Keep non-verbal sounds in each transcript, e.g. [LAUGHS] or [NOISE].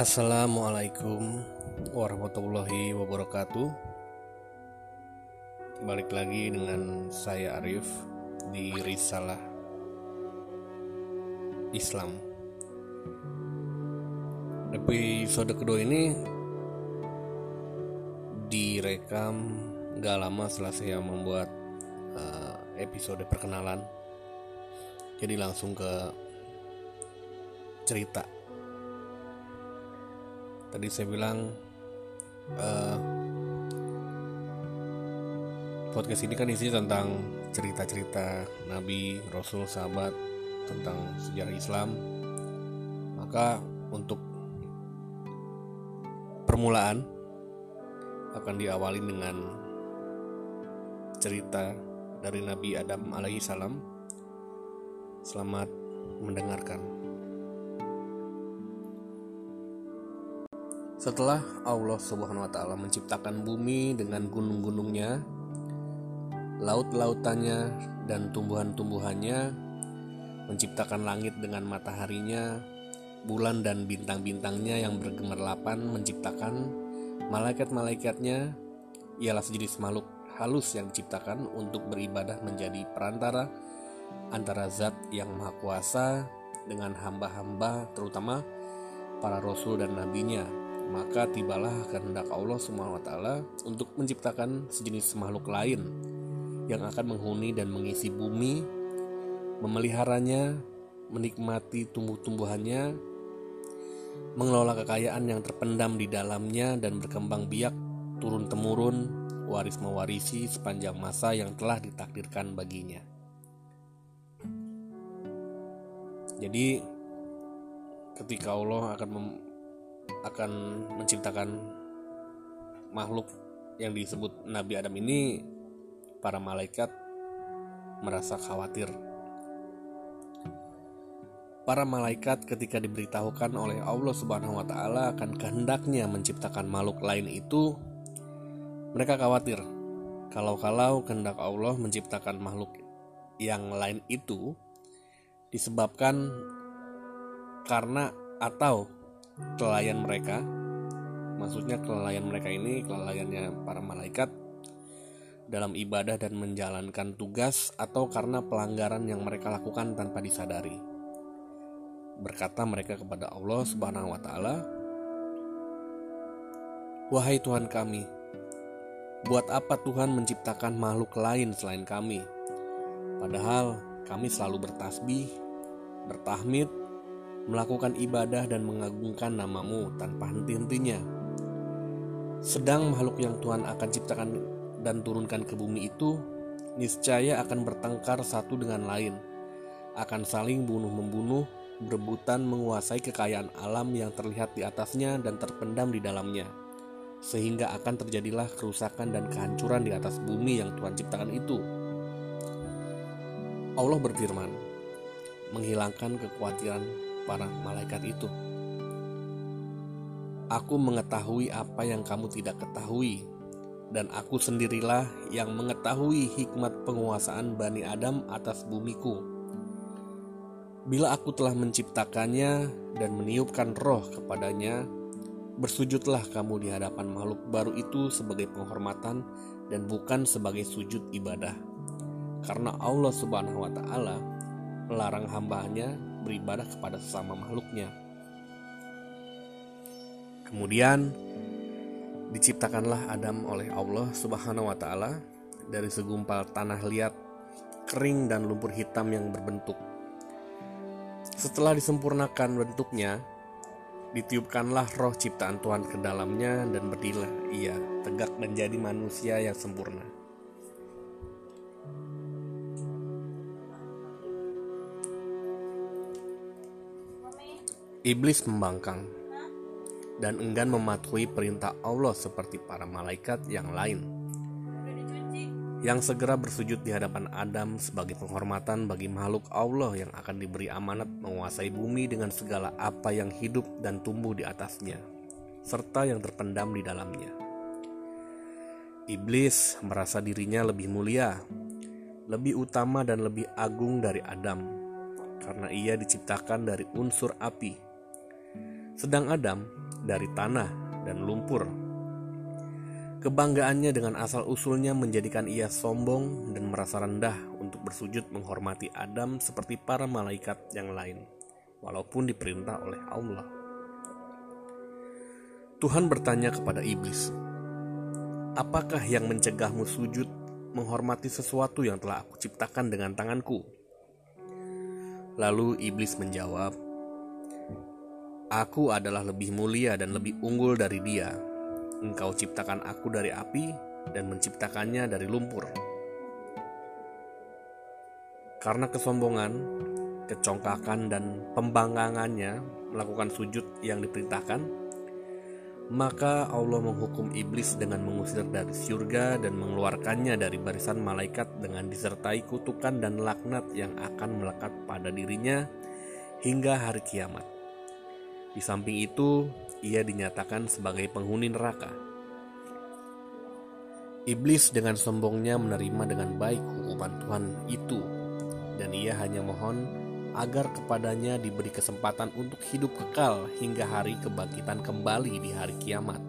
Assalamualaikum warahmatullahi wabarakatuh. Balik lagi dengan saya Arif di Risalah Islam. Episode kedua ini direkam gak lama setelah saya membuat uh, episode perkenalan. Jadi langsung ke cerita tadi saya bilang uh, podcast ini kan isinya tentang cerita-cerita Nabi, Rasul, sahabat tentang sejarah Islam. Maka untuk permulaan akan diawali dengan cerita dari Nabi Adam alaihi salam. Selamat mendengarkan. Setelah Allah Subhanahu wa taala menciptakan bumi dengan gunung-gunungnya, laut-lautannya dan tumbuhan-tumbuhannya, menciptakan langit dengan mataharinya, bulan dan bintang-bintangnya yang bergemerlapan, menciptakan malaikat-malaikatnya, ialah sejenis makhluk halus yang diciptakan untuk beribadah menjadi perantara antara zat yang maha kuasa dengan hamba-hamba terutama para rasul dan nabinya maka tibalah kehendak Allah taala untuk menciptakan sejenis makhluk lain yang akan menghuni dan mengisi bumi, memeliharanya, menikmati tumbuh-tumbuhannya, mengelola kekayaan yang terpendam di dalamnya dan berkembang biak turun-temurun, waris mewarisi sepanjang masa yang telah ditakdirkan baginya. Jadi ketika Allah akan akan menciptakan makhluk yang disebut Nabi Adam ini para malaikat merasa khawatir. Para malaikat ketika diberitahukan oleh Allah Subhanahu wa taala akan kehendaknya menciptakan makhluk lain itu mereka khawatir. Kalau-kalau kehendak Allah menciptakan makhluk yang lain itu disebabkan karena atau kelelayan mereka maksudnya kelelayan mereka ini kelalaiannya para malaikat dalam ibadah dan menjalankan tugas atau karena pelanggaran yang mereka lakukan tanpa disadari. Berkata mereka kepada Allah Subhanahu wa taala, "Wahai Tuhan kami, buat apa Tuhan menciptakan makhluk lain selain kami? Padahal kami selalu bertasbih, bertahmid, melakukan ibadah dan mengagungkan namamu tanpa henti-hentinya. Sedang makhluk yang Tuhan akan ciptakan dan turunkan ke bumi itu niscaya akan bertengkar satu dengan lain, akan saling bunuh-membunuh, berebutan menguasai kekayaan alam yang terlihat di atasnya dan terpendam di dalamnya, sehingga akan terjadilah kerusakan dan kehancuran di atas bumi yang Tuhan ciptakan itu. Allah berfirman, menghilangkan kekhawatiran para malaikat itu. Aku mengetahui apa yang kamu tidak ketahui, dan aku sendirilah yang mengetahui hikmat penguasaan Bani Adam atas bumiku. Bila aku telah menciptakannya dan meniupkan roh kepadanya, bersujudlah kamu di hadapan makhluk baru itu sebagai penghormatan dan bukan sebagai sujud ibadah. Karena Allah Subhanahu wa taala melarang hambanya beribadah kepada sesama makhluknya. Kemudian diciptakanlah Adam oleh Allah Subhanahu wa taala dari segumpal tanah liat, kering dan lumpur hitam yang berbentuk. Setelah disempurnakan bentuknya, ditiupkanlah roh ciptaan Tuhan ke dalamnya dan berdirilah ia tegak menjadi manusia yang sempurna. Iblis membangkang. Dan enggan mematuhi perintah Allah seperti para malaikat yang lain. Yang segera bersujud di hadapan Adam sebagai penghormatan bagi makhluk Allah yang akan diberi amanat menguasai bumi dengan segala apa yang hidup dan tumbuh di atasnya, serta yang terpendam di dalamnya. Iblis merasa dirinya lebih mulia, lebih utama dan lebih agung dari Adam, karena ia diciptakan dari unsur api sedang Adam dari tanah dan lumpur. Kebanggaannya dengan asal-usulnya menjadikan ia sombong dan merasa rendah untuk bersujud menghormati Adam seperti para malaikat yang lain, walaupun diperintah oleh Allah. Tuhan bertanya kepada iblis, "Apakah yang mencegahmu sujud menghormati sesuatu yang telah aku ciptakan dengan tanganku?" Lalu iblis menjawab, Aku adalah lebih mulia dan lebih unggul dari dia. Engkau ciptakan aku dari api dan menciptakannya dari lumpur. Karena kesombongan, kecongkakan, dan pembanggangannya melakukan sujud yang diperintahkan, maka Allah menghukum iblis dengan mengusir dari surga dan mengeluarkannya dari barisan malaikat dengan disertai kutukan dan laknat yang akan melekat pada dirinya hingga hari kiamat. Di samping itu, ia dinyatakan sebagai penghuni neraka. Iblis dengan sombongnya menerima dengan baik hukuman Tuhan itu, dan ia hanya mohon agar kepadanya diberi kesempatan untuk hidup kekal hingga hari kebangkitan kembali di hari kiamat.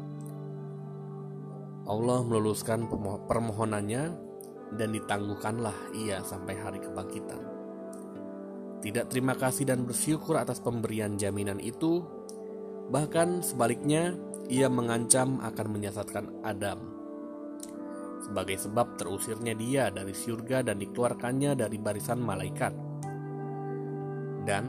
Allah meluluskan permohonannya dan ditangguhkanlah ia sampai hari kebangkitan tidak terima kasih dan bersyukur atas pemberian jaminan itu, bahkan sebaliknya ia mengancam akan menyesatkan Adam. Sebagai sebab terusirnya dia dari surga dan dikeluarkannya dari barisan malaikat. Dan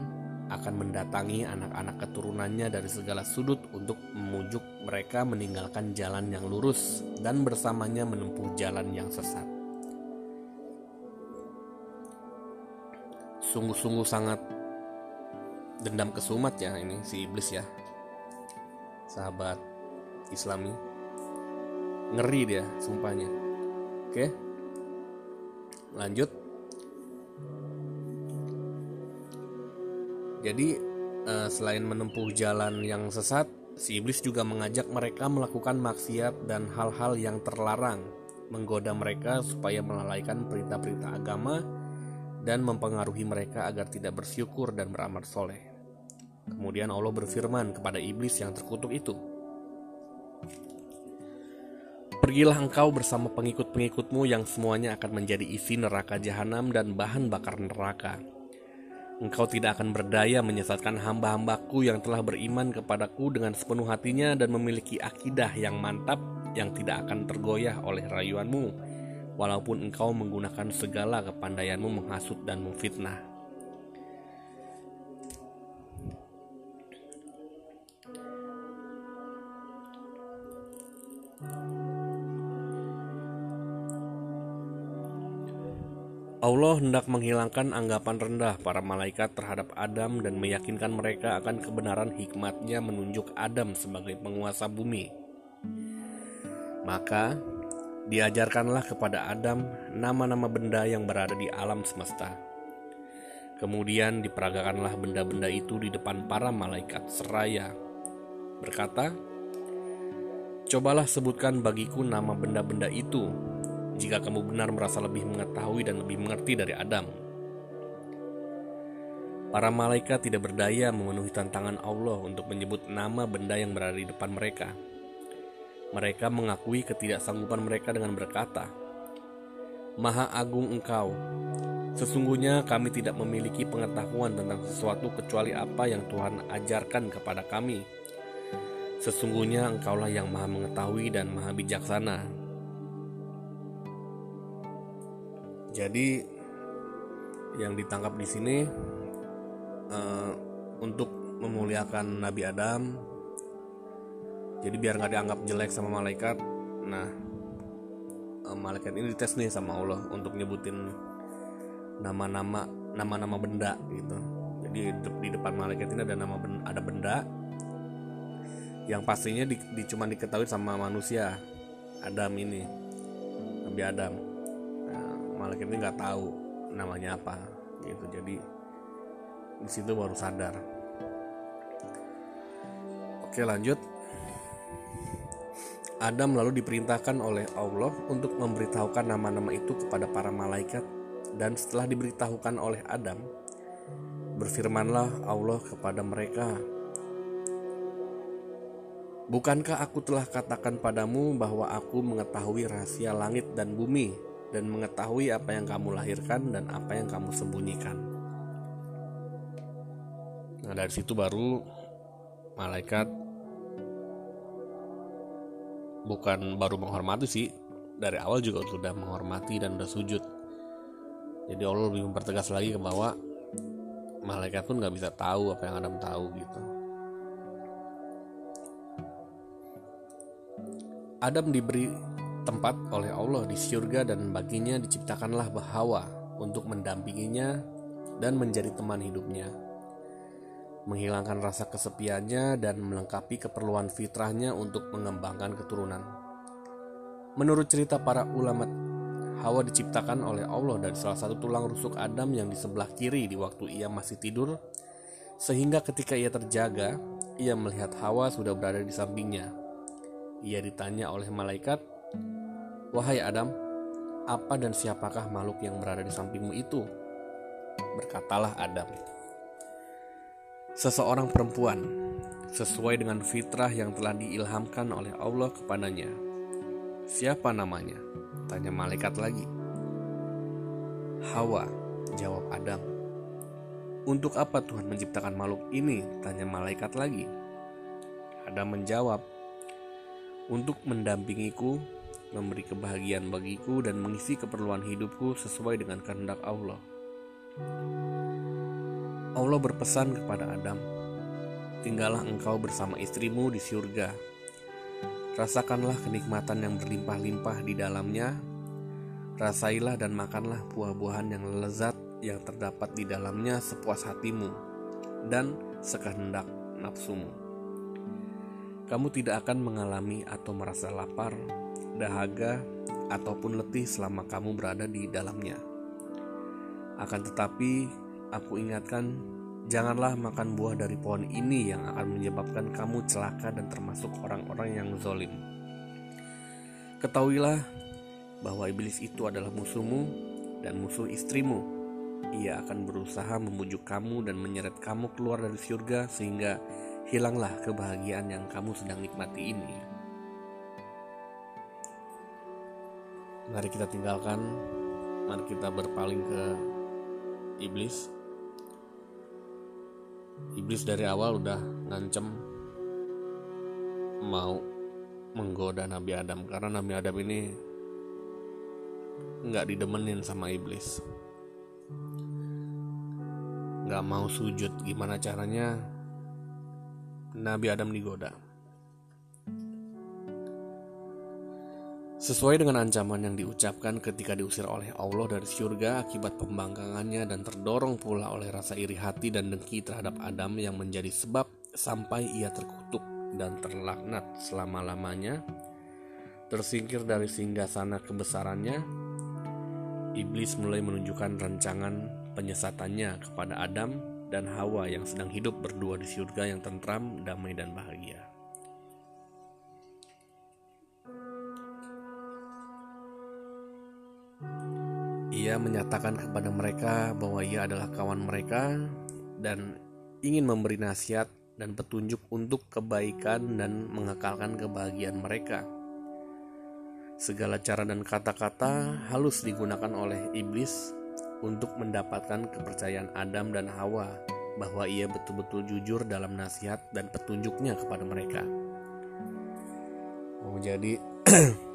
akan mendatangi anak-anak keturunannya dari segala sudut untuk memujuk mereka meninggalkan jalan yang lurus dan bersamanya menempuh jalan yang sesat. Sungguh-sungguh sangat dendam kesumat ya ini si iblis ya. Sahabat islami. Ngeri dia sumpahnya. Oke. Lanjut. Jadi eh, selain menempuh jalan yang sesat si iblis juga mengajak mereka melakukan maksiat dan hal-hal yang terlarang. Menggoda mereka supaya melalaikan perintah-perintah agama dan mempengaruhi mereka agar tidak bersyukur dan beramal soleh. Kemudian Allah berfirman kepada iblis yang terkutuk itu, Pergilah engkau bersama pengikut-pengikutmu yang semuanya akan menjadi isi neraka jahanam dan bahan bakar neraka. Engkau tidak akan berdaya menyesatkan hamba-hambaku yang telah beriman kepadaku dengan sepenuh hatinya dan memiliki akidah yang mantap yang tidak akan tergoyah oleh rayuanmu walaupun engkau menggunakan segala kepandaianmu menghasut dan memfitnah. Allah hendak menghilangkan anggapan rendah para malaikat terhadap Adam dan meyakinkan mereka akan kebenaran hikmatnya menunjuk Adam sebagai penguasa bumi. Maka Diajarkanlah kepada Adam nama-nama benda yang berada di alam semesta. Kemudian diperagakanlah benda-benda itu di depan para malaikat seraya. Berkata, Cobalah sebutkan bagiku nama benda-benda itu, jika kamu benar merasa lebih mengetahui dan lebih mengerti dari Adam. Para malaikat tidak berdaya memenuhi tantangan Allah untuk menyebut nama benda yang berada di depan mereka. Mereka mengakui ketidaksanggupan mereka dengan berkata, "Maha Agung Engkau, sesungguhnya kami tidak memiliki pengetahuan tentang sesuatu kecuali apa yang Tuhan ajarkan kepada kami. Sesungguhnya Engkaulah yang Maha Mengetahui dan Maha Bijaksana." Jadi, yang ditangkap di sini uh, untuk memuliakan Nabi Adam jadi biar nggak dianggap jelek sama malaikat. Nah eh, malaikat ini dites nih sama Allah untuk nyebutin nama-nama nama-nama benda gitu. Jadi di depan malaikat ini ada nama benda, ada benda yang pastinya di, di cuma diketahui sama manusia Adam ini Nabi Adam. Nah, malaikat ini nggak tahu namanya apa gitu. Jadi di situ baru sadar. Oke lanjut Adam lalu diperintahkan oleh Allah untuk memberitahukan nama-nama itu kepada para malaikat dan setelah diberitahukan oleh Adam berfirmanlah Allah kepada mereka Bukankah aku telah katakan padamu bahwa aku mengetahui rahasia langit dan bumi dan mengetahui apa yang kamu lahirkan dan apa yang kamu sembunyikan. Nah, dari situ baru malaikat bukan baru menghormati sih, dari awal juga sudah menghormati dan sudah sujud. Jadi Allah lebih mempertegas lagi ke bahwa malaikat pun nggak bisa tahu apa yang Adam tahu gitu. Adam diberi tempat oleh Allah di surga dan baginya diciptakanlah Hawa untuk mendampinginya dan menjadi teman hidupnya. Menghilangkan rasa kesepiannya dan melengkapi keperluan fitrahnya untuk mengembangkan keturunan. Menurut cerita para ulama, Hawa diciptakan oleh Allah dari salah satu tulang rusuk Adam yang di sebelah kiri di waktu ia masih tidur, sehingga ketika ia terjaga, ia melihat Hawa sudah berada di sampingnya. Ia ditanya oleh malaikat, Wahai Adam, apa dan siapakah makhluk yang berada di sampingmu itu? Berkatalah Adam. Seseorang perempuan, sesuai dengan fitrah yang telah diilhamkan oleh Allah kepadanya. Siapa namanya? Tanya malaikat lagi. Hawa, jawab Adam. Untuk apa Tuhan menciptakan makhluk ini? Tanya malaikat lagi. Adam menjawab, untuk mendampingiku memberi kebahagiaan bagiku dan mengisi keperluan hidupku sesuai dengan kehendak Allah. Allah berpesan kepada Adam, "Tinggallah engkau bersama istrimu di surga. Rasakanlah kenikmatan yang berlimpah-limpah di dalamnya. Rasailah dan makanlah buah-buahan yang lezat yang terdapat di dalamnya sepuas hatimu dan sekehendak nafsumu. Kamu tidak akan mengalami atau merasa lapar dahaga, ataupun letih selama kamu berada di dalamnya. Akan tetapi, aku ingatkan, janganlah makan buah dari pohon ini yang akan menyebabkan kamu celaka dan termasuk orang-orang yang zolim. Ketahuilah bahwa iblis itu adalah musuhmu dan musuh istrimu. Ia akan berusaha membujuk kamu dan menyeret kamu keluar dari surga sehingga hilanglah kebahagiaan yang kamu sedang nikmati ini. mari kita tinggalkan mari kita berpaling ke iblis iblis dari awal udah ngancem mau menggoda Nabi Adam. Karena Nabi Adam ini nggak didemenin sama iblis. Nggak mau sujud. Gimana caranya Nabi Adam digoda Sesuai dengan ancaman yang diucapkan ketika diusir oleh Allah dari surga akibat pembangkangannya dan terdorong pula oleh rasa iri hati dan dengki terhadap Adam yang menjadi sebab sampai ia terkutuk dan terlaknat selama-lamanya, tersingkir dari singgah sana kebesarannya, iblis mulai menunjukkan rancangan penyesatannya kepada Adam dan Hawa yang sedang hidup berdua di surga yang tentram, damai, dan bahagia. Ia menyatakan kepada mereka bahwa ia adalah kawan mereka dan ingin memberi nasihat dan petunjuk untuk kebaikan dan mengekalkan kebahagiaan mereka. Segala cara dan kata-kata halus digunakan oleh iblis untuk mendapatkan kepercayaan Adam dan Hawa bahwa ia betul-betul jujur dalam nasihat dan petunjuknya kepada mereka. Oh, jadi [CLEARS THROAT]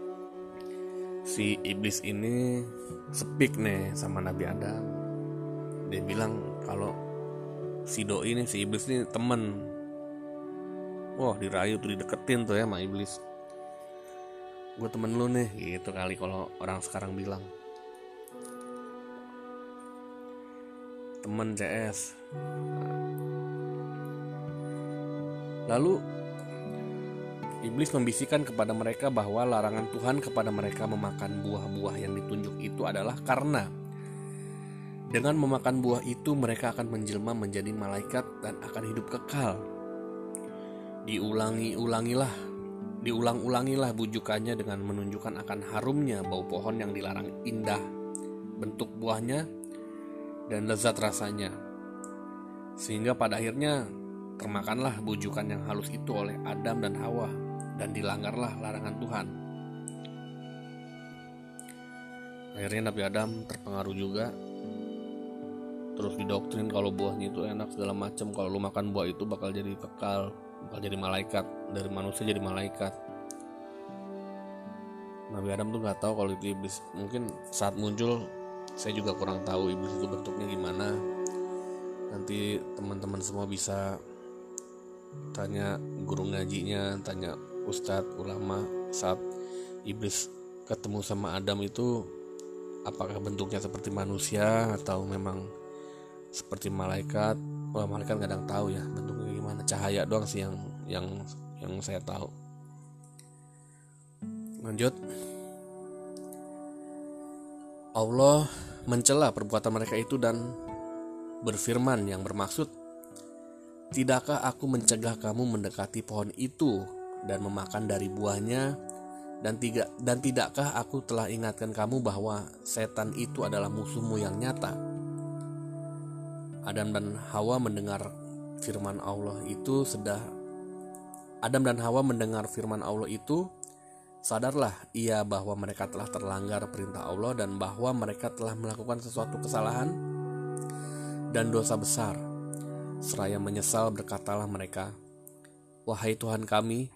si iblis ini speak nih sama Nabi Adam. Dia bilang kalau si doi ini si iblis ini temen. Wah dirayu tuh dideketin tuh ya sama iblis. Gue temen lu nih gitu kali kalau orang sekarang bilang. Temen CS lalu Iblis membisikkan kepada mereka bahwa larangan Tuhan kepada mereka memakan buah-buah yang ditunjuk itu adalah karena dengan memakan buah itu mereka akan menjelma menjadi malaikat dan akan hidup kekal. Diulangi-ulangilah, diulang-ulangilah bujukannya dengan menunjukkan akan harumnya bau pohon yang dilarang indah, bentuk buahnya dan lezat rasanya. Sehingga pada akhirnya termakanlah bujukan yang halus itu oleh Adam dan Hawa dan dilanggarlah larangan Tuhan. Akhirnya Nabi Adam terpengaruh juga. Terus didoktrin kalau buahnya itu enak segala macam. Kalau lu makan buah itu bakal jadi kekal bakal jadi malaikat. Dari manusia jadi malaikat. Nabi Adam tuh nggak tahu kalau itu iblis. Mungkin saat muncul saya juga kurang tahu iblis itu bentuknya gimana. Nanti teman-teman semua bisa tanya guru ngajinya tanya ustadz ulama saat iblis ketemu sama Adam itu apakah bentuknya seperti manusia atau memang seperti malaikat? Wah malaikat kadang tahu ya bentuknya gimana. Cahaya doang sih yang yang yang saya tahu. Lanjut. Allah mencela perbuatan mereka itu dan berfirman yang bermaksud Tidakkah aku mencegah kamu mendekati pohon itu dan memakan dari buahnya dan tiga dan tidakkah aku telah ingatkan kamu bahwa setan itu adalah musuhmu yang nyata Adam dan Hawa mendengar firman Allah itu sudah Adam dan Hawa mendengar firman Allah itu sadarlah ia bahwa mereka telah terlanggar perintah Allah dan bahwa mereka telah melakukan sesuatu kesalahan dan dosa besar. Seraya menyesal berkatalah mereka, Wahai Tuhan kami,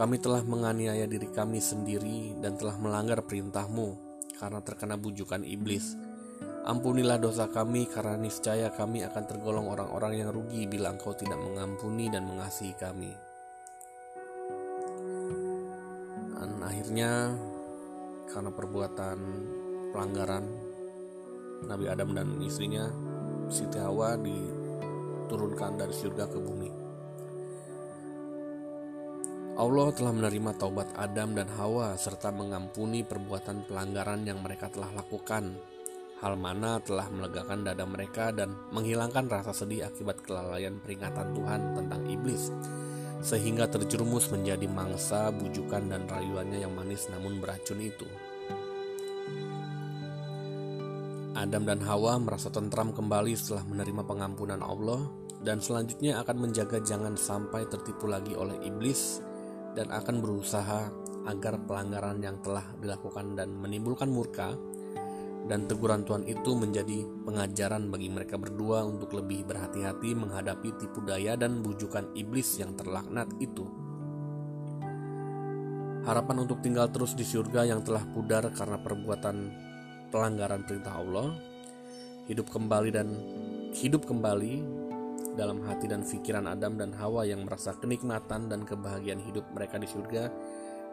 kami telah menganiaya diri kami sendiri dan telah melanggar perintahmu karena terkena bujukan iblis Ampunilah dosa kami karena niscaya kami akan tergolong orang-orang yang rugi bila engkau tidak mengampuni dan mengasihi kami. Dan akhirnya karena perbuatan pelanggaran Nabi Adam dan istrinya Siti Hawa diturunkan dari surga ke bumi. Allah telah menerima taubat Adam dan Hawa serta mengampuni perbuatan pelanggaran yang mereka telah lakukan Hal mana telah melegakan dada mereka dan menghilangkan rasa sedih akibat kelalaian peringatan Tuhan tentang iblis, sehingga terjerumus menjadi mangsa bujukan dan rayuannya yang manis namun beracun itu. Adam dan Hawa merasa tentram kembali setelah menerima pengampunan Allah dan selanjutnya akan menjaga jangan sampai tertipu lagi oleh iblis dan akan berusaha agar pelanggaran yang telah dilakukan dan menimbulkan murka dan teguran Tuhan itu menjadi pengajaran bagi mereka berdua untuk lebih berhati-hati menghadapi tipu daya dan bujukan iblis yang terlaknat itu. Harapan untuk tinggal terus di surga yang telah pudar karena perbuatan pelanggaran perintah Allah, hidup kembali dan hidup kembali dalam hati dan pikiran Adam dan Hawa yang merasa kenikmatan dan kebahagiaan hidup mereka di surga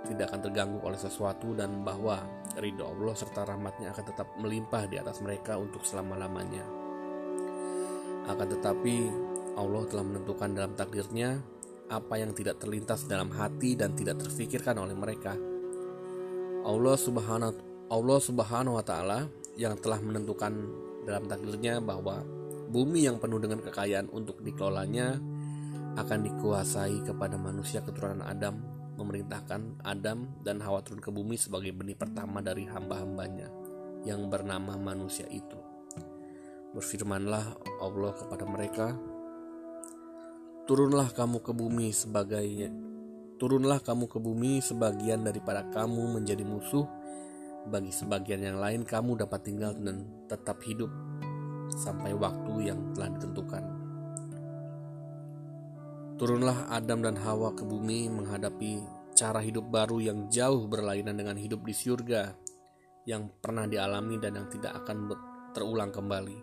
tidak akan terganggu oleh sesuatu dan bahwa ridho Allah serta rahmatnya akan tetap melimpah di atas mereka untuk selama-lamanya. Akan tetapi Allah telah menentukan dalam takdirnya apa yang tidak terlintas dalam hati dan tidak terfikirkan oleh mereka. Allah Subhanahu wa taala yang telah menentukan dalam takdirnya bahwa bumi yang penuh dengan kekayaan untuk dikelolanya akan dikuasai kepada manusia keturunan Adam memerintahkan Adam dan Hawa turun ke bumi sebagai benih pertama dari hamba-hambanya yang bernama manusia itu. Berfirmanlah Allah kepada mereka, Turunlah kamu ke bumi sebagai Turunlah kamu ke bumi sebagian daripada kamu menjadi musuh bagi sebagian yang lain kamu dapat tinggal dan tetap hidup sampai waktu yang telah ditentukan. Turunlah Adam dan Hawa ke bumi menghadapi cara hidup baru yang jauh berlainan dengan hidup di surga yang pernah dialami dan yang tidak akan terulang kembali.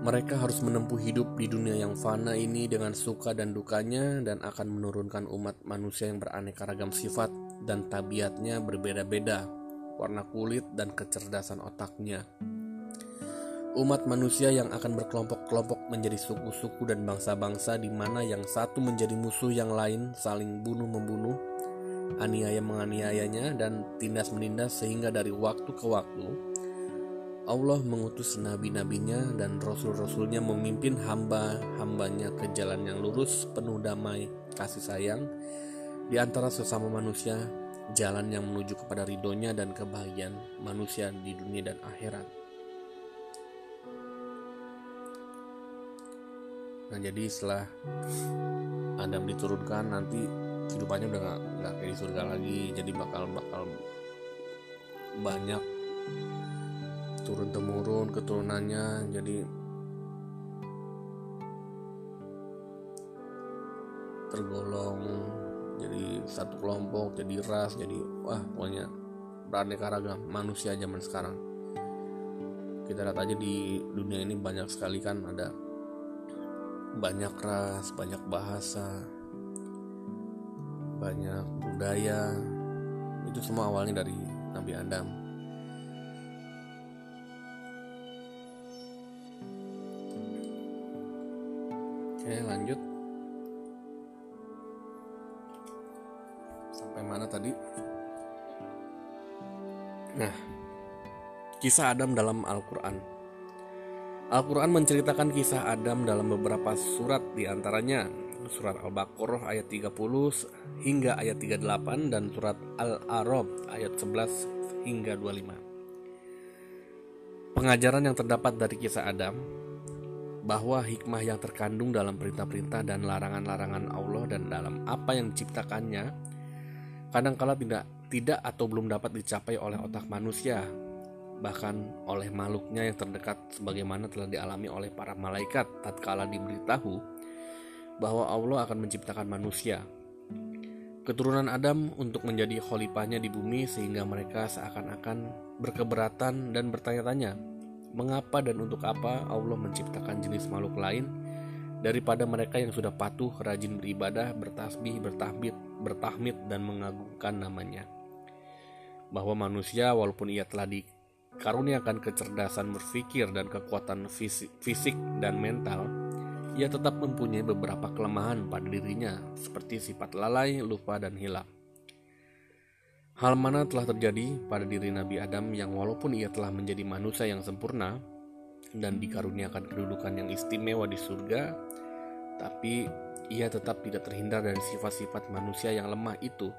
Mereka harus menempuh hidup di dunia yang fana ini dengan suka dan dukanya dan akan menurunkan umat manusia yang beraneka ragam sifat dan tabiatnya berbeda-beda, warna kulit dan kecerdasan otaknya umat manusia yang akan berkelompok-kelompok menjadi suku-suku dan bangsa-bangsa di mana yang satu menjadi musuh yang lain saling bunuh-membunuh, aniaya menganiayanya dan tindas menindas sehingga dari waktu ke waktu Allah mengutus nabi-nabinya dan rasul-rasulnya memimpin hamba-hambanya ke jalan yang lurus penuh damai kasih sayang di antara sesama manusia jalan yang menuju kepada ridhonya dan kebahagiaan manusia di dunia dan akhirat. Nah jadi setelah Adam diturunkan nanti kehidupannya udah nggak nggak kayak di surga lagi. Jadi bakal bakal banyak turun temurun keturunannya. Jadi tergolong jadi satu kelompok jadi ras jadi wah pokoknya beraneka ragam manusia zaman sekarang. Kita lihat aja di dunia ini banyak sekali kan ada banyak ras banyak bahasa banyak budaya. Itu semua awalnya dari Nabi Adam. Oke lanjut. Sampai mana tadi? Nah kisah Adam dalam Al-Quran Al-Quran menceritakan kisah Adam dalam beberapa surat di antaranya surat Al-Baqarah ayat 30 hingga ayat 38 dan surat Al-A'raf ayat 11 hingga 25. Pengajaran yang terdapat dari kisah Adam bahwa hikmah yang terkandung dalam perintah-perintah dan larangan-larangan Allah dan dalam apa yang diciptakannya kadangkala tidak tidak atau belum dapat dicapai oleh otak manusia bahkan oleh makhluknya yang terdekat sebagaimana telah dialami oleh para malaikat tatkala diberitahu bahwa Allah akan menciptakan manusia keturunan Adam untuk menjadi khalifahnya di bumi sehingga mereka seakan-akan berkeberatan dan bertanya-tanya mengapa dan untuk apa Allah menciptakan jenis makhluk lain daripada mereka yang sudah patuh, rajin beribadah, bertasbih, bertahmid, bertahmid dan mengagungkan namanya. Bahwa manusia walaupun ia telah dikaruniakan kecerdasan berpikir dan kekuatan fisik, dan mental, ia tetap mempunyai beberapa kelemahan pada dirinya seperti sifat lalai, lupa dan hilang. Hal mana telah terjadi pada diri Nabi Adam yang walaupun ia telah menjadi manusia yang sempurna dan dikaruniakan kedudukan yang istimewa di surga, tapi ia tetap tidak terhindar dari sifat-sifat manusia yang lemah itu.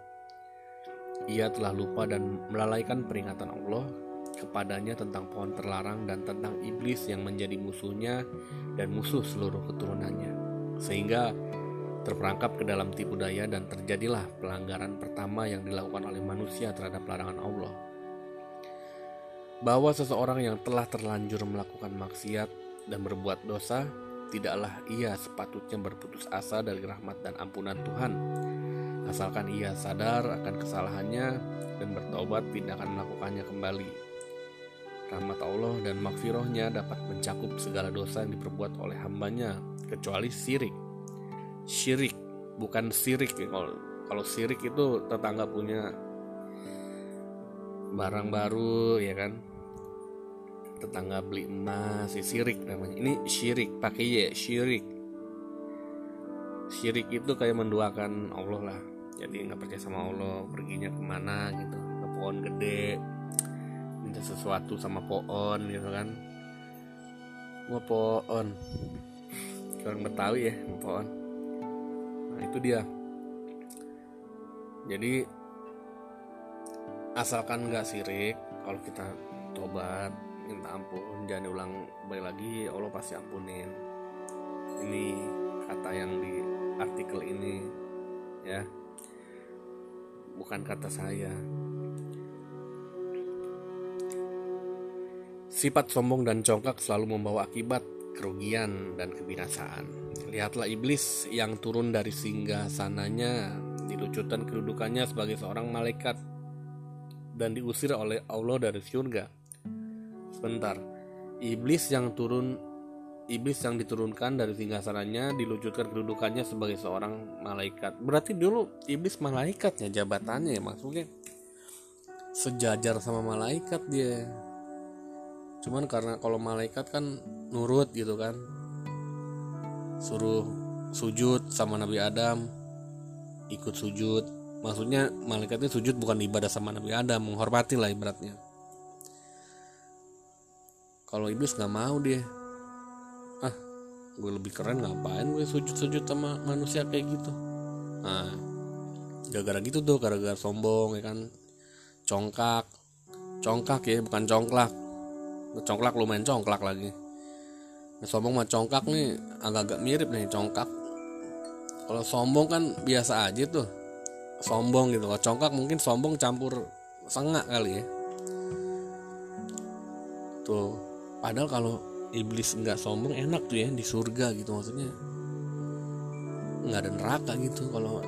Ia telah lupa dan melalaikan peringatan Allah kepadanya tentang pohon terlarang dan tentang iblis yang menjadi musuhnya dan musuh seluruh keturunannya. Sehingga terperangkap ke dalam tipu daya dan terjadilah pelanggaran pertama yang dilakukan oleh manusia terhadap larangan Allah. Bahwa seseorang yang telah terlanjur melakukan maksiat dan berbuat dosa tidaklah ia sepatutnya berputus asa dari rahmat dan ampunan Tuhan. Asalkan ia sadar akan kesalahannya dan bertobat tidak akan melakukannya kembali. Rahmat Allah dan makfirohnya dapat mencakup segala dosa yang diperbuat oleh hambanya, kecuali sirik. Syirik, bukan sirik. Ya. Kalau, sirik itu tetangga punya barang baru ya kan? Tetangga beli emas si sirik namanya. Ini syirik pakai ya syirik. Syirik itu kayak menduakan Allah lah. Jadi nggak percaya sama Allah perginya ke mana gitu ke pohon gede minta sesuatu sama pohon gitu kan. Mau pohon orang Betawi ya pohon nah itu dia. Jadi asalkan nggak sirik kalau kita tobat minta ampun jangan diulang balik lagi Allah pasti ampunin. Ini kata yang di artikel ini ya. Bukan kata saya sifat sombong dan congkak selalu membawa akibat kerugian dan kebinasaan lihatlah iblis yang turun dari singgah sananya dilucutan kedudukannya sebagai seorang malaikat dan diusir oleh Allah dari surga Sebentar. Iblis yang turun iblis yang diturunkan dari singgasananya dilucutkan kedudukannya sebagai seorang malaikat. Berarti dulu iblis malaikatnya jabatannya ya maksudnya sejajar sama malaikat dia. Cuman karena kalau malaikat kan nurut gitu kan. Suruh sujud sama Nabi Adam. Ikut sujud. Maksudnya malaikatnya sujud bukan ibadah sama Nabi Adam, menghormati lah ibaratnya. Kalau iblis nggak mau dia. Ah gue lebih keren ngapain gue sujud-sujud sama manusia kayak gitu? Nah gara-gara gitu tuh gara-gara sombong ya kan? Congkak. Congkak ya bukan congklak congklak lumayan congklak lagi. Sombong mah congkak nih agak-agak mirip nih congkak. Kalau sombong kan biasa aja tuh. Sombong gitu. Kalau congkak mungkin sombong campur sengak kali ya. Tuh. Padahal kalau iblis nggak sombong enak tuh ya di surga gitu maksudnya. Nggak ada neraka gitu kalau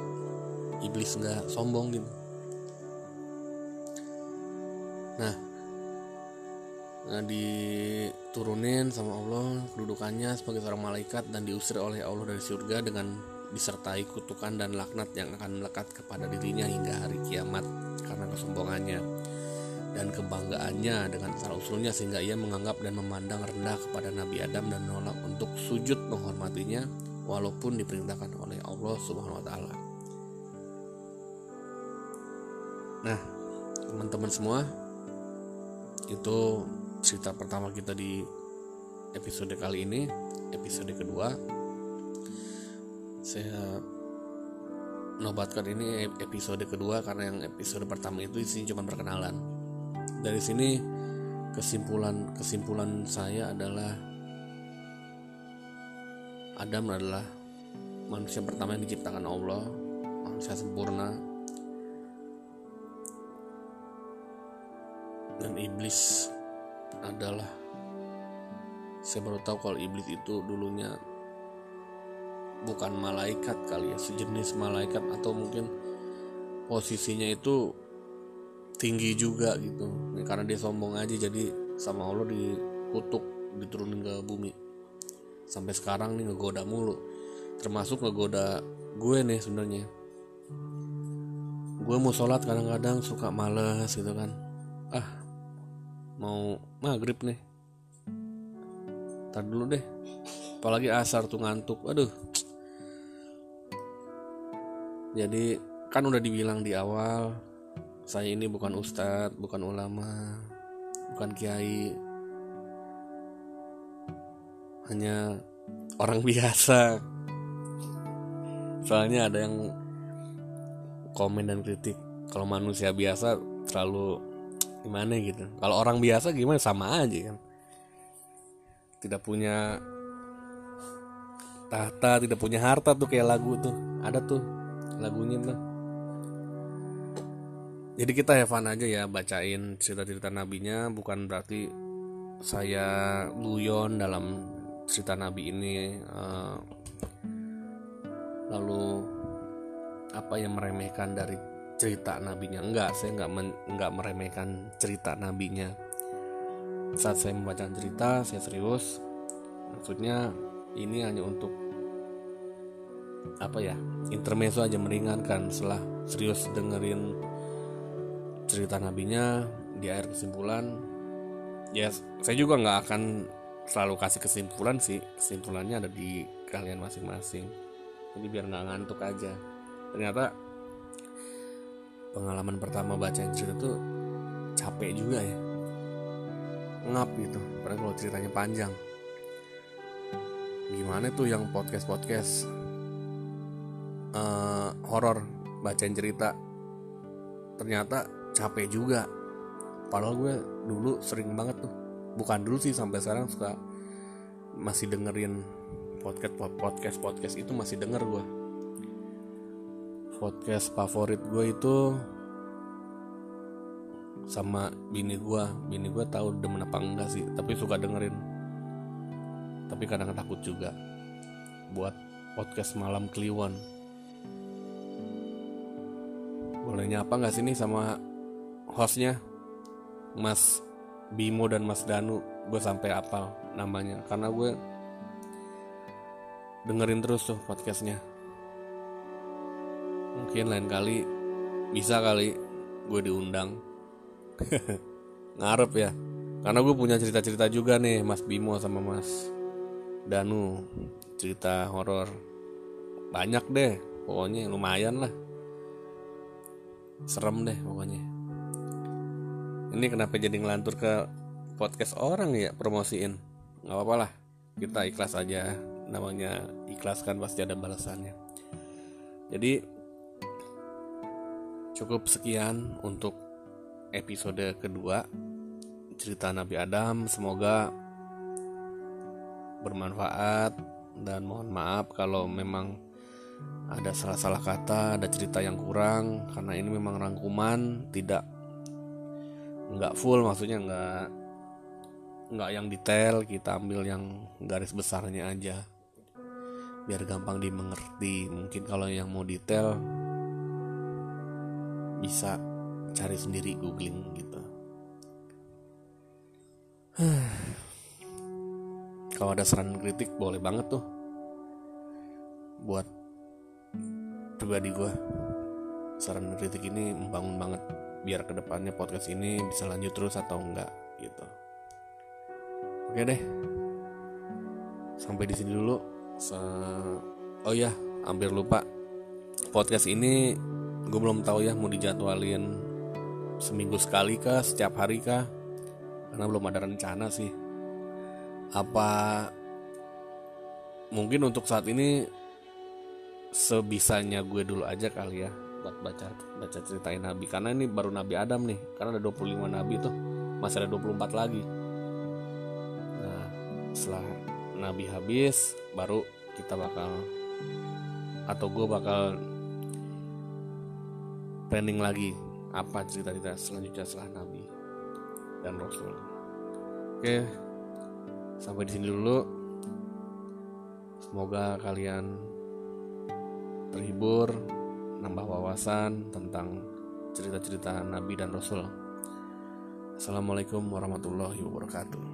iblis nggak sombong gitu. Nah nah diturunin sama Allah kedudukannya sebagai seorang malaikat dan diusir oleh Allah dari surga dengan disertai kutukan dan laknat yang akan melekat kepada dirinya hingga hari kiamat karena kesombongannya dan kebanggaannya dengan asal usulnya sehingga ia menganggap dan memandang rendah kepada Nabi Adam dan menolak untuk sujud menghormatinya walaupun diperintahkan oleh Allah Subhanahu wa taala. Nah, teman-teman semua, itu cerita pertama kita di episode kali ini episode kedua. Saya nobatkan ini episode kedua karena yang episode pertama itu isinya cuma perkenalan. Dari sini kesimpulan kesimpulan saya adalah Adam adalah manusia pertama yang diciptakan Allah manusia sempurna. Dan iblis adalah saya baru tahu kalau iblis itu dulunya bukan malaikat kali ya sejenis malaikat atau mungkin posisinya itu tinggi juga gitu. Karena dia sombong aja jadi sama Allah dikutuk diturunin ke bumi. Sampai sekarang nih ngegoda mulu. Termasuk ngegoda gue nih sebenarnya. Gue mau sholat kadang-kadang suka males gitu kan. Ah mau maghrib nih. Ntar dulu deh. Apalagi asar tuh ngantuk. Aduh. Jadi kan udah dibilang di awal saya ini bukan ustadz bukan ulama bukan kiai. Hanya orang [LAUGHS] biasa. Soalnya ada yang komen dan kritik kalau manusia biasa terlalu gimana gitu. Kalau orang biasa gimana? Sama aja kan. Tidak punya tahta tidak punya harta tuh kayak lagu tuh. Ada tuh lagunya tuh. Jadi kita have fun aja ya bacain cerita-cerita nabinya. Bukan berarti saya guyon dalam cerita nabi ini uh, lalu apa yang meremehkan dari cerita nabinya. Enggak saya enggak men, enggak meremehkan cerita nabinya. Saat saya membaca cerita saya serius. Maksudnya ini hanya untuk apa ya intermezzo aja meringankan. Setelah serius dengerin cerita nabinya di akhir kesimpulan ya saya juga nggak akan selalu kasih kesimpulan sih. Kesimpulannya ada di kalian masing-masing. Jadi biar nggak ngantuk aja. Ternyata pengalaman pertama baca cerita tuh capek juga ya. Ngap gitu padahal kalau ceritanya panjang. Gimana tuh yang podcast podcast uh, eh, horor bacain cerita? Ternyata capek juga. Padahal gue dulu sering banget tuh bukan dulu sih sampai sekarang suka masih dengerin podcast podcast podcast itu masih denger gue podcast favorit gue itu sama bini gue bini gue tahu demen apa enggak sih tapi suka dengerin. Tapi kadang takut juga buat podcast malam kliwon. Boleh nyapa nggak sini sama hostnya? Mas Bimo dan Mas Danu gue sampai apal namanya. Karena gue dengerin terus tuh podcastnya mungkin lain kali bisa kali gue diundang. [LAUGHS] Ngarep ya. Karena gue punya cerita-cerita juga nih Mas Bimo sama Mas Danu. Cerita horor. Banyak deh pokoknya lumayan lah. Serem deh pokoknya. Ini kenapa jadi ngelantur ke podcast orang ya promosiin? Nggak apa-apa lah kita ikhlas aja. Namanya ikhlas kan pasti ada balasannya. Jadi Cukup sekian untuk episode kedua cerita Nabi Adam. Semoga bermanfaat dan mohon maaf kalau memang ada salah-salah kata, ada cerita yang kurang. Karena ini memang rangkuman, tidak nggak full maksudnya nggak nggak yang detail. Kita ambil yang garis besarnya aja biar gampang dimengerti. Mungkin kalau yang mau detail bisa cari sendiri googling gitu. [SIGHS] Kalau ada saran kritik boleh banget tuh. Buat pribadi gue saran kritik ini membangun banget biar ke depannya podcast ini bisa lanjut terus atau enggak gitu. Oke deh. Sampai di sini dulu. Oh ya hampir lupa. Podcast ini gue belum tahu ya mau dijadwalin seminggu sekali kah setiap hari kah. Karena belum ada rencana sih. Apa mungkin untuk saat ini sebisanya gue dulu aja kali ya buat baca baca ceritain nabi. Karena ini baru nabi Adam nih karena ada 25 nabi tuh masih ada 24 lagi. Nah setelah nabi habis baru kita bakal atau gue bakal planning lagi apa cerita-cerita selanjutnya setelah nabi dan rasul. Oke sampai di sini dulu. Semoga kalian terhibur nambah wawasan tentang cerita-cerita nabi dan rasul. Assalamualaikum warahmatullahi wabarakatuh